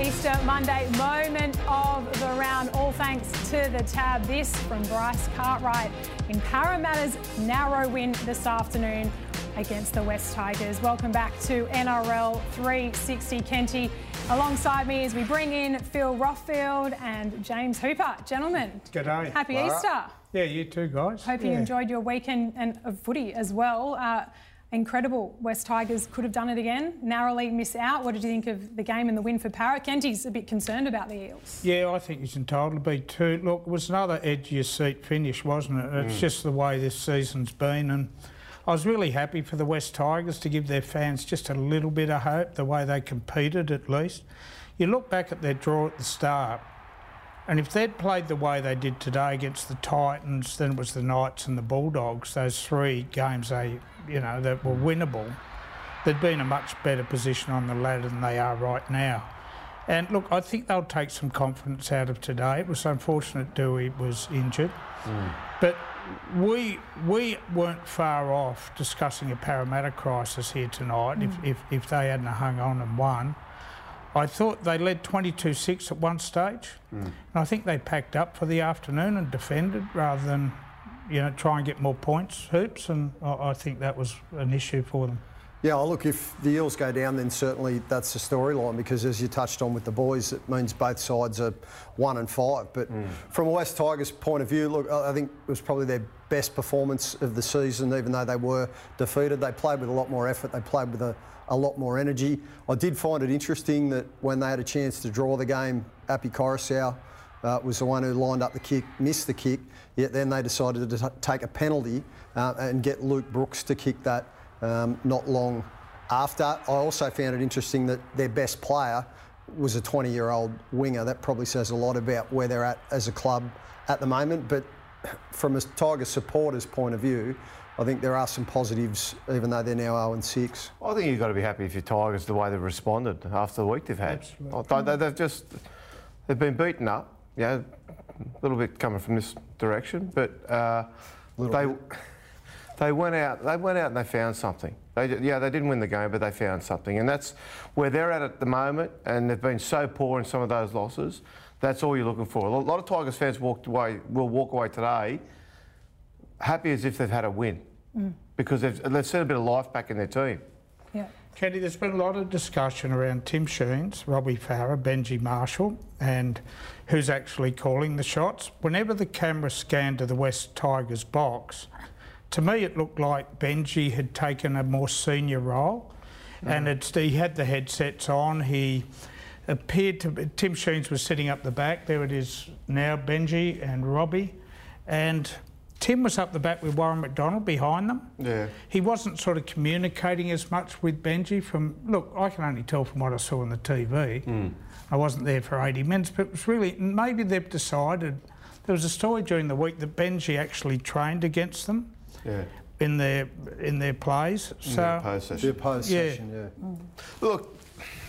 Easter Monday moment of the round. All thanks to the tab. This from Bryce Cartwright in Parramatta's narrow win this afternoon against the West Tigers. Welcome back to NRL 360 Kenty. Alongside me as we bring in Phil Rothfield and James Hooper. Gentlemen, G'day. happy Easter. Yeah, you too, guys. Hope you enjoyed your weekend and of footy as well. Uh, incredible. West Tigers could have done it again. Narrowly miss out. What did you think of the game and the win for Parra? Kenty's a bit concerned about the Eels. Yeah, I think he's entitled to be too. Look, it was another edge of your seat finish, wasn't it? It's mm. just the way this season's been, and I was really happy for the West Tigers to give their fans just a little bit of hope, the way they competed at least. You look back at their draw at the start, and if they'd played the way they did today against the Titans, then it was the Knights and the Bulldogs, those three games they, you know, that were winnable, they'd be in a much better position on the ladder than they are right now. And look, I think they'll take some confidence out of today. It was unfortunate Doueihi was injured, mm. but we we weren't far off discussing a Parramatta crisis here tonight. If, mm. if if they hadn't hung on and won, I thought they led 22-6 at one stage, hmm. and I think they packed up for the afternoon and defended rather than, you know, try and get more points, hoops, and I, I think that was an issue for them. Yeah, well, look, if the Eels go down, then certainly that's the storyline because, as you touched on with the boys, it means both sides are one and five. But hmm. from a West Tigers point of view, look, I I think it was probably their best performance of the season, even though they were defeated. They played with a lot more effort, they played with a, a lot more energy. I did find it interesting that when they had a chance to draw the game, Api Koroisau uh, was the one who lined up the kick, missed the kick, yet then they decided to take a penalty uh, and get Luke Brooks to kick that um, not long after. I also found it interesting that their best player was a 20 year old winger. That probably says a lot about where they're at as a club at the moment. But from a Tigers supporters' point of view, I think there are some positives, even though they're now 0 and 6. I think you've got to be happy if your Tigers the way they've responded after the week they've had. Absolutely. They, have just they've been beaten up. You know, a little bit coming from this direction, but uh, they they went out. They went out and they found something. They, yeah, they didn't win the game, but they found something, and that's where they're at at the moment. And they've been so poor in some of those losses. That's all you're looking for. A lot of Tigers fans walked away. Will walk away today happy as if they've had a win because they've, they've seen a bit of life back in their team. Yeah. Kenny, there's been a lot of discussion around Tim Sheens, Robbie Farah, Benji Marshall, and who's actually calling the shots. Whenever the camera scanned to the West Tigers box, to me it looked like Benji had taken a more senior role, mm. and it's, he had the headsets on. He appeared to. Tim Sheens was sitting up the back. There it is now, Benji and Robbie, and. Tim was up the back with Warren McDonald behind them. Yeah. He wasn't sort of communicating as much with Benji from, look, I can only tell from what I saw on the TV. Hmm. I wasn't there for 80 minutes, but it was really, maybe they've decided, there was a story during the week that Benji actually trained against them Yeah. in their, in their plays. So, Post The session. opposed Yeah. session, yeah. Look,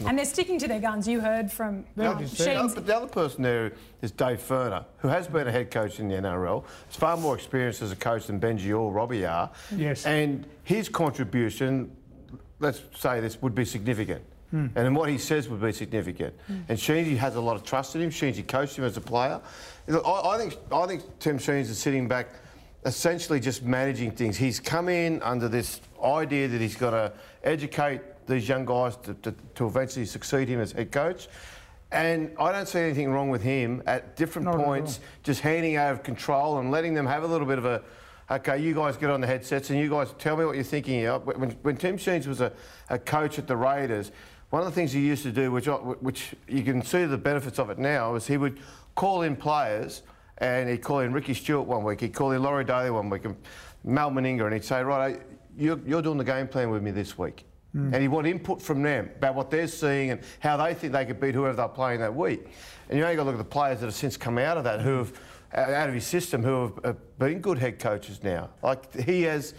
And they're sticking to their guns. You heard from Yeah, um, they said. the other, the other person there is Dave Furner, who has been a head coach in the NRL. He's far more experienced as a coach than Benji or Robbie are. Yes. And his contribution, let's say this, would be significant. And what he says would be significant. And Sheensy has a lot of trust in him. Sheensy coached him as a player. Look, I, I think I think Tim Sheens is sitting back, essentially just managing things. He's come in under this idea that he's got to educate these young guys to, to, to eventually succeed him as head coach. And I don't see anything wrong with him at different Not at points, just handing out of control and letting them have a little bit of a, okay, you guys get on the headsets and you guys tell me what you're thinking here. When, when Tim Sheens was a, a coach at the Raiders, one of the things he used to do, which, I, which you can see the benefits of it now, is he would call in players and he'd call in Ricky Stuart one week, he'd call in Laurie Daley one week, and Mal Meninga, and he'd say, right, you're, you're doing the game plan with me this week. And he want input from them about what they're seeing and how they think they could beat whoever they're playing that week. And you only got to look at the players that have since come out of that, who have out of his system, who have uh, been good head coaches now. Like he has,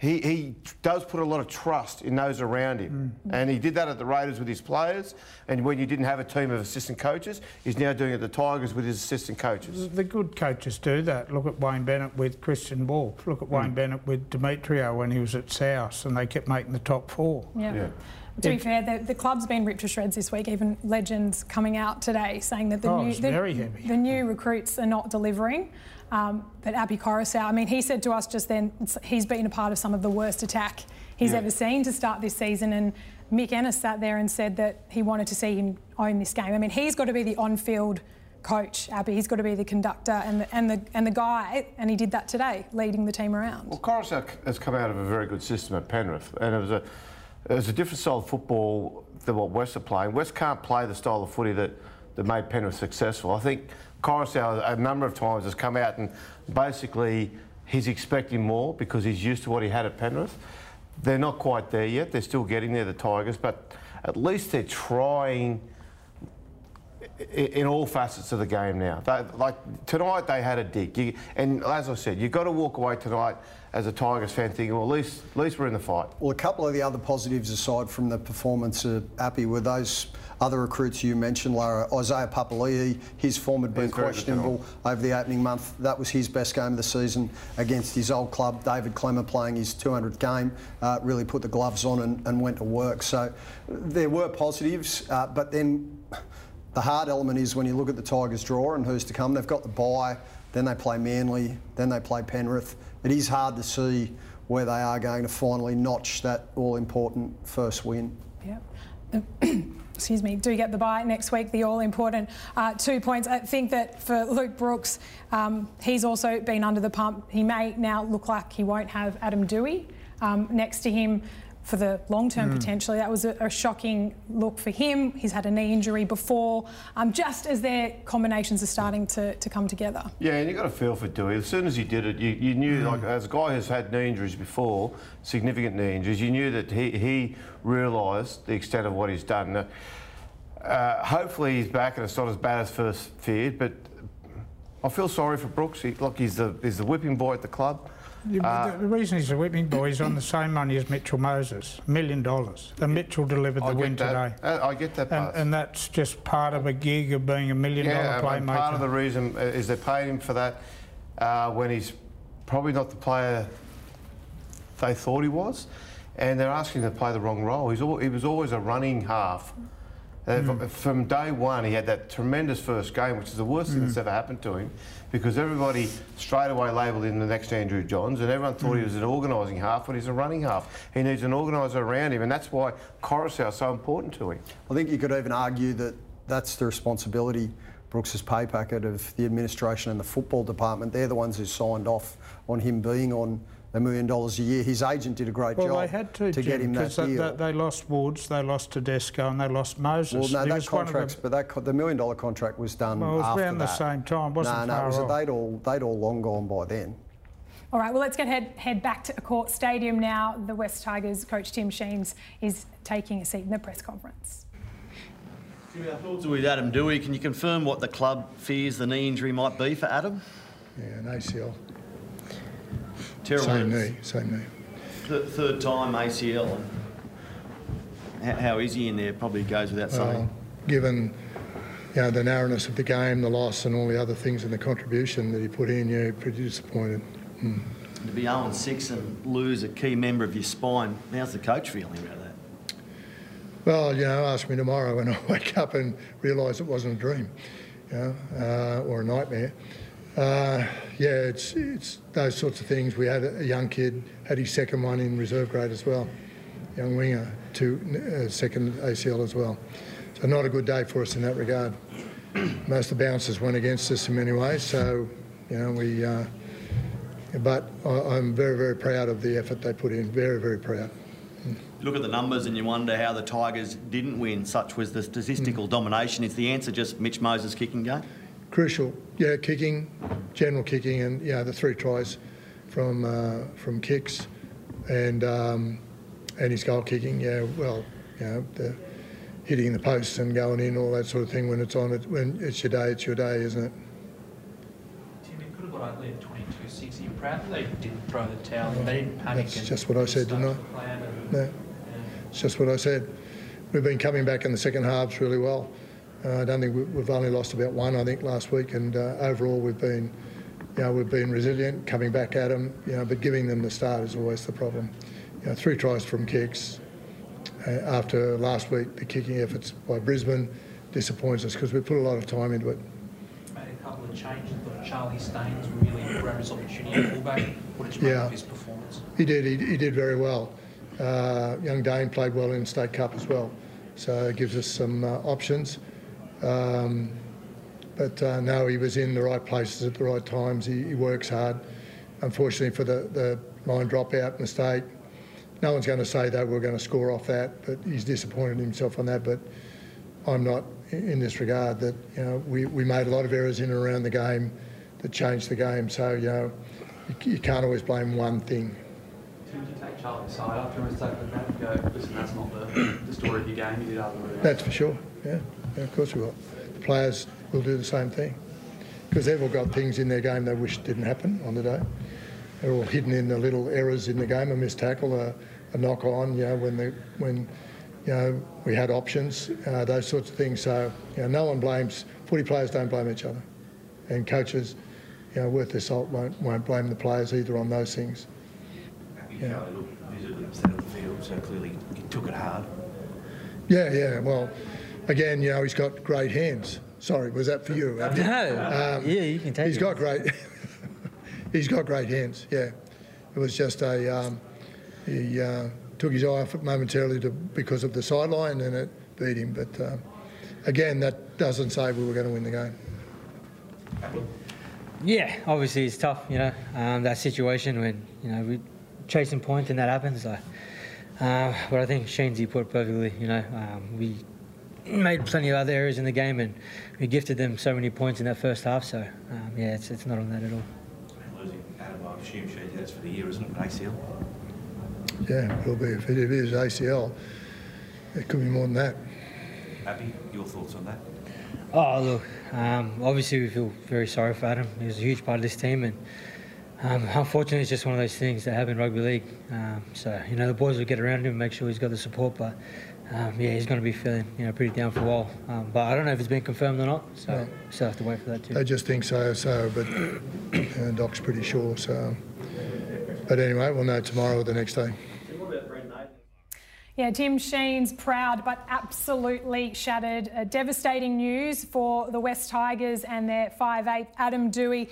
he, he does put a lot of trust in those around him. Mm. And he did that at the Raiders with his players. And when you didn't have a team of assistant coaches, he's now doing it at the Tigers with his assistant coaches. the good coaches do that. Look at Wayne Bennett with Kristian Woolf. Look at mm. Wayne Bennett with Demetriou when he was at South and they kept making the top four. Yeah. Yeah. To be fair, the, the club's been ripped to shreds this week. Even legends coming out today saying that the Oh, new the, the new recruits are not delivering. Um, but Api Koroisau, I mean, he said to us just then he's been a part of some of the worst attack he's Yeah. ever seen to start this season. And Mick Ennis sat there and said that he wanted to see him own this game. I mean, he's got to be the on-field coach, Api. He's got to be the conductor and the, and the and the guy, and he did that today, leading the team around. Well, Koroisau has come out of a very good system at Penrith, and it was a it was a different style of football than what West are playing. West can't play the style of footy that, that made Penrith successful. I think Koroisau a number of times has come out and basically he's expecting more because he's used to what he had at Penrith. They're not quite there yet. They're still getting there, the Tigers, but at least they're trying in all facets of the game now. They, like tonight, they had a dig, you, and as I said, you've got to walk away tonight as a Tigers fan thinking, well, at least, at least we're in the fight. Well, a couple of the other positives aside from the performance of Api were those other recruits you mentioned, Lara. Isaiah Papali'i, his form had been He's questionable over the opening month. That was his best game of the season against his old club. David Klemmer playing his 200th game uh, really put the gloves on and, and went to work. So there were positives, uh, but then the hard element is when you look at the Tigers' draw and who's to come. They've got the bye, then they play Manly, then they play Penrith. It is hard to see where they are going to finally notch that all-important first win. Yep. Excuse me, do you get the bye next week, the all important uh, two points. I think that for Luke Brooks, um, he's also been under the pump. He may now look like he won't have Adam Doueihi um, next to him for the long term potentially. That was a, a shocking look for him. He's had a knee injury before, um, just as their combinations are starting to, to come together. Yeah, and you got a feel for Doueihi. As soon as he did it, you, you knew, Mm. like, as a guy who's had knee injuries before, significant knee injuries, you knew that he, he realised the extent of what he's done. Uh, Uh, hopefully he's back and it's not as bad as first feared, but I feel sorry for Brooks. He, look, he's the, he's the whipping boy at the club. Uh, the, reason he's a whipping boy is on the same money as Mitchell Moses, a million dollars. And Mitchell delivered the win today. Uh, I get that And, part. and that's just part of a gig of being a million yeah, dollar and part of the reason uh, is they paid him for that uh, when he's probably not the player they thought he was, and they're asking him to play the wrong role. He's al- he was always a running half. Hmm. From day one, he had that tremendous first game, which is the worst Hmm. thing that's ever happened to him, because everybody straight away labelled him the next Andrew Johns, and everyone thought Hmm. he was an organising half, but he's a running half. He needs an organiser around him, and that's why Koroisau is so important to him. I think you could even argue that that's the responsibility, Brooks's pay packet, of the administration and the football department. They're the ones who signed off on him being on a million dollars a year. His agent did a great Well, job they had to, to get him that they, deal. they, they lost Woods, they lost Tedesco, and they lost Moses. well, no, He that was one of the- contract's, but that co- the million dollar contract was done Well, it was after around the same time, wasn't no, no, far it was, off. they'd all they'd all long gone by then. All right, well, let's get head, head back to a Court Stadium now. The West Tigers coach Tim Sheens is taking a seat in the press conference. Our thoughts are with Adam Doueihi. Can you confirm what the club fears the knee injury might be for Adam? Yeah, an ACL. Terrible. Same knee, same knee. Th- third time ACL. And how, how is he in there? Probably goes without saying. Given you know, the narrowness of the game, the loss, and all the other things and the contribution that he put in, yeah, pretty disappointed. to be 0 6 and lose a key member of your spine, how's the coach feeling about that? Well, you know, ask me tomorrow when I wake up and realise it wasn't a dream, you know, uh, or a nightmare. Uh, yeah, it's it's those sorts of things. We had a young kid, had his second one in reserve grade as well, young winger, two uh, second ACL as well. So not a good day for us in that regard. Most of the bounces went against us in many ways. So, you know, we. Uh, but I, I'm very, very proud of the effort they put in. Very, very proud. Look at the numbers and you wonder how the Tigers didn't win. Such was the statistical domination. Is the answer just Mitch Moses' kicking game? Crucial, yeah, kicking, general kicking, and yeah, the three tries from uh, from kicks, and um, and his goal kicking. Yeah, well, you know, the hitting the posts and going in, all that sort of thing. When it's on, it when it's your day, it's your day, isn't it? Tim, he could have got ugly at 22-6. Are you proud that they didn't throw the towel? They didn't panic That's just what I said, didn't I? to the and- No, it's just what I said. We've been coming back in the second halves really well. Uh, I don't think we- we've only lost about one, I think, last week, and uh, overall we've been, you know, we've been resilient, coming back at them, you know, but giving them the start is always the problem. You know, three tries from kicks, uh, after last week, the kicking efforts by Brisbane disappoints us because we put a lot of time into it. Made a couple of changes, but Charlie Staines really grabbed his opportunity at fullback. What did you make Yeah. of his performance? He did. He, he did very well. Uh, young Daine played well in State Cup as well, so it gives us some uh, options. Um, but uh, no, he was in the right places at the right times. He, he works hard. Unfortunately for the, the line dropout mistake, no one's going to say that we're going to score off that, but he's disappointed himself on that. But I'm not in this regard that you know we, we made a lot of errors in and around the game that changed the game. So you know you, you can't always blame one thing. Did you take Charlie aside after a mistake like that and go, listen, that's not the, the story of your game, you did other That's for sure. Yeah, yeah of course we will. The players will do the same thing because they've all got things in their game they wish didn't happen on the day. They're all hidden in the little errors in the game, a missed tackle, a, a knock on. You know, when the when you know we had options, uh, those sorts of things. So you know, no one blames. Footy players don't blame each other, and coaches, you know, worth their salt won't won't blame the players either on those things. Yeah. Charlie looked visibly upset on the field, so clearly he took it hard. Yeah, yeah. Well, again, you know, he's got great hands. Sorry, was that for you? No, yeah, you can take He's it. got great. he's got great hands. Yeah, it was just a. Um, he uh, took his eye off it momentarily to, because of the sideline, and it beat him. But uh, again, that doesn't say we were going to win the game. Yeah, obviously it's tough, you know, um, that situation when, you know, we chasing points and that happens. So, uh, but I think Sheensy put it perfectly, you know, um, we made plenty of other errors in the game and we gifted them so many points in that first half. So, um, yeah, it's, it's not on that at all. Losing Adam, I assume she, that's for the year, isn't it, ACL? Yeah, it'll be if it is ACL, it could be more than that. Api? Your thoughts on that? Oh, look, um, obviously we feel very sorry for Adam. He was a huge part of this team, and um, unfortunately, it's just one of those things that happen in rugby league. Um, so, you know, the boys will get around him, and make sure he's got the support, but um, yeah, he's going to be feeling, you know, pretty down for a while. Um, but I don't know if it's been confirmed or not, so No. still have to wait for that too. They just think so, so, but uh, Doc's pretty sure. So, but anyway, we'll know tomorrow or the next day. Yeah, Tim Sheen's proud but absolutely shattered. Uh, devastating news for the West Tigers and their 5'8 Adam Doueihi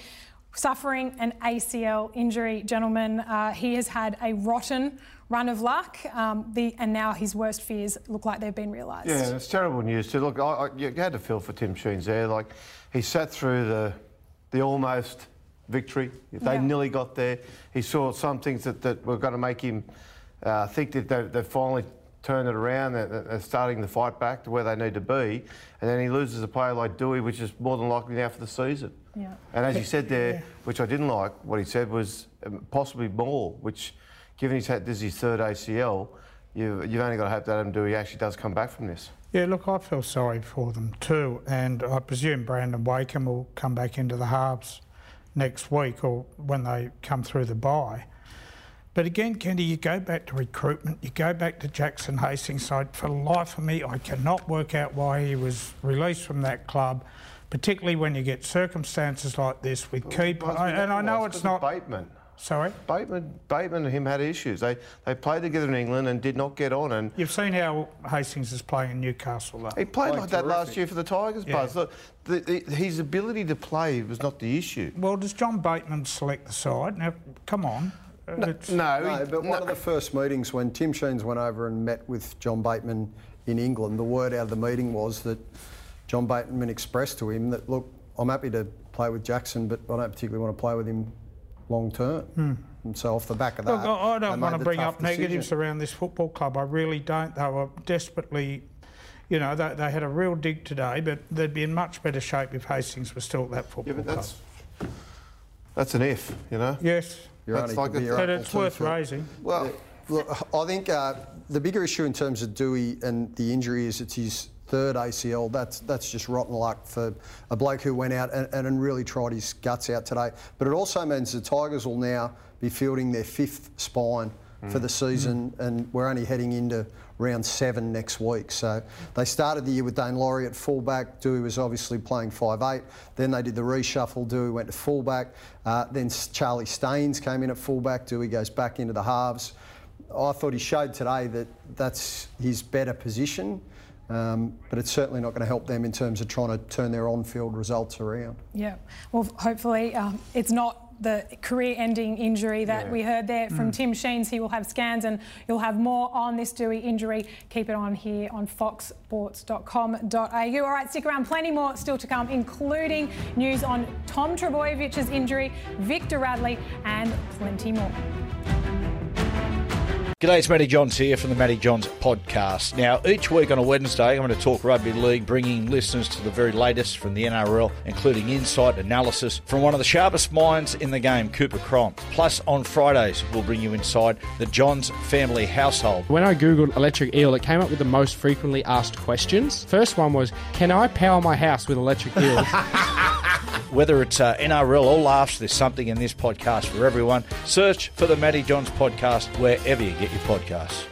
suffering an ACL injury. Gentlemen, uh, he has had a rotten run of luck, um, the, and now his worst fears look like they've been realised. Yeah, it's terrible news too. Look, I, I, you had to feel for Tim Sheens there. Like he sat through the the almost victory. They Yeah. nearly got there. He saw some things that, that were going to make him uh, think that they, they finally turned it around. They're, they're starting to fight back to where they need to be, and then he loses a player like Doueihi, which is more than likely now for the season. Yeah. And as he said there, which I didn't like, what he said was um, possibly more, which, given he's had this is his third ACL, you've, you've only got to hope that Adam Doueihi actually does come back from this. Yeah, look, I feel sorry for them too, and I presume Brandon Wakeham will come back into the halves next week or when they come through the bye. But again, Kenny, you go back to recruitment, you go back to Jackson Hastings side. For the life of me, I cannot work out why he was released from that club, particularly when you get circumstances like this with keeper. Be I- And I know it's not. Bateman. Sorry? Bateman, Bateman and him had issues. They they played together in England and did not get on. And You've seen how Hastings is playing in Newcastle, though. he played Played like that last year for the Tigers, Yeah. Buzz. Look, the, the, his ability to play was not the issue. Well, does John Bateman select the side? Now, come on. Uh, it's- No, No, he- but one of the first meetings when Tim Sheens went over and met with John Bateman in England, the word out of the meeting was that John Bateman expressed to him that, look, I'm happy to play with Jackson, but I don't particularly want to play with him long term. And so off the back of that. Look, I I don't want to bring tough up negatives around this football club. I really don't. They were desperately, you know, they, they had a real dig today, but they'd be in much better shape if Hastings was still at that football yeah, but club. that's that's an if, you know. Yes, You're That's like could be a- your but it's worth raising. Well, Look, I think uh, the bigger issue in terms of Doueihi and the injury is it's his third ACL. That's that's just rotten luck for a bloke who went out and, and really tried his guts out today. But it also means the Tigers will now be fielding their fifth spine for the season, and we're only heading into round seven next week. So they started the year with Daine Laurie at fullback. Doueihi was obviously playing 5'8. Then they did the reshuffle. Doueihi went to fullback. Uh, then Charlie Staines came in at fullback. Doueihi goes back into the halves I thought he showed today that that's his better position. Um, but it's certainly not going to help them in terms of trying to turn their on-field results around. Yeah. Well, hopefully um, it's not the career-ending injury that Yeah. we heard there from Mm. Tim Sheens. He will have scans and you'll have more on this Doueihi injury. Keep it on here on foxsports.com.au. All right, stick around. Plenty more still to come, including news on Tom Trbojevic's injury, Victor Radley, and plenty more. G'day, it's Matty Johns here from the Matty Johns podcast. Now, each week on a Wednesday, I'm going to talk rugby league, bringing listeners to the very latest from the NRL, including insight, analysis from one of the sharpest minds in the game, Cooper Cronk. Plus, on Fridays, we'll bring you inside the Johns family household. When I googled electric eel, it came up with the most frequently asked questions. First one was, "Can I power my house with electric eels?" Whether it's uh, NRL or laughs, there's something in this podcast for everyone. Search for the Matty Johns podcast wherever you get your podcasts.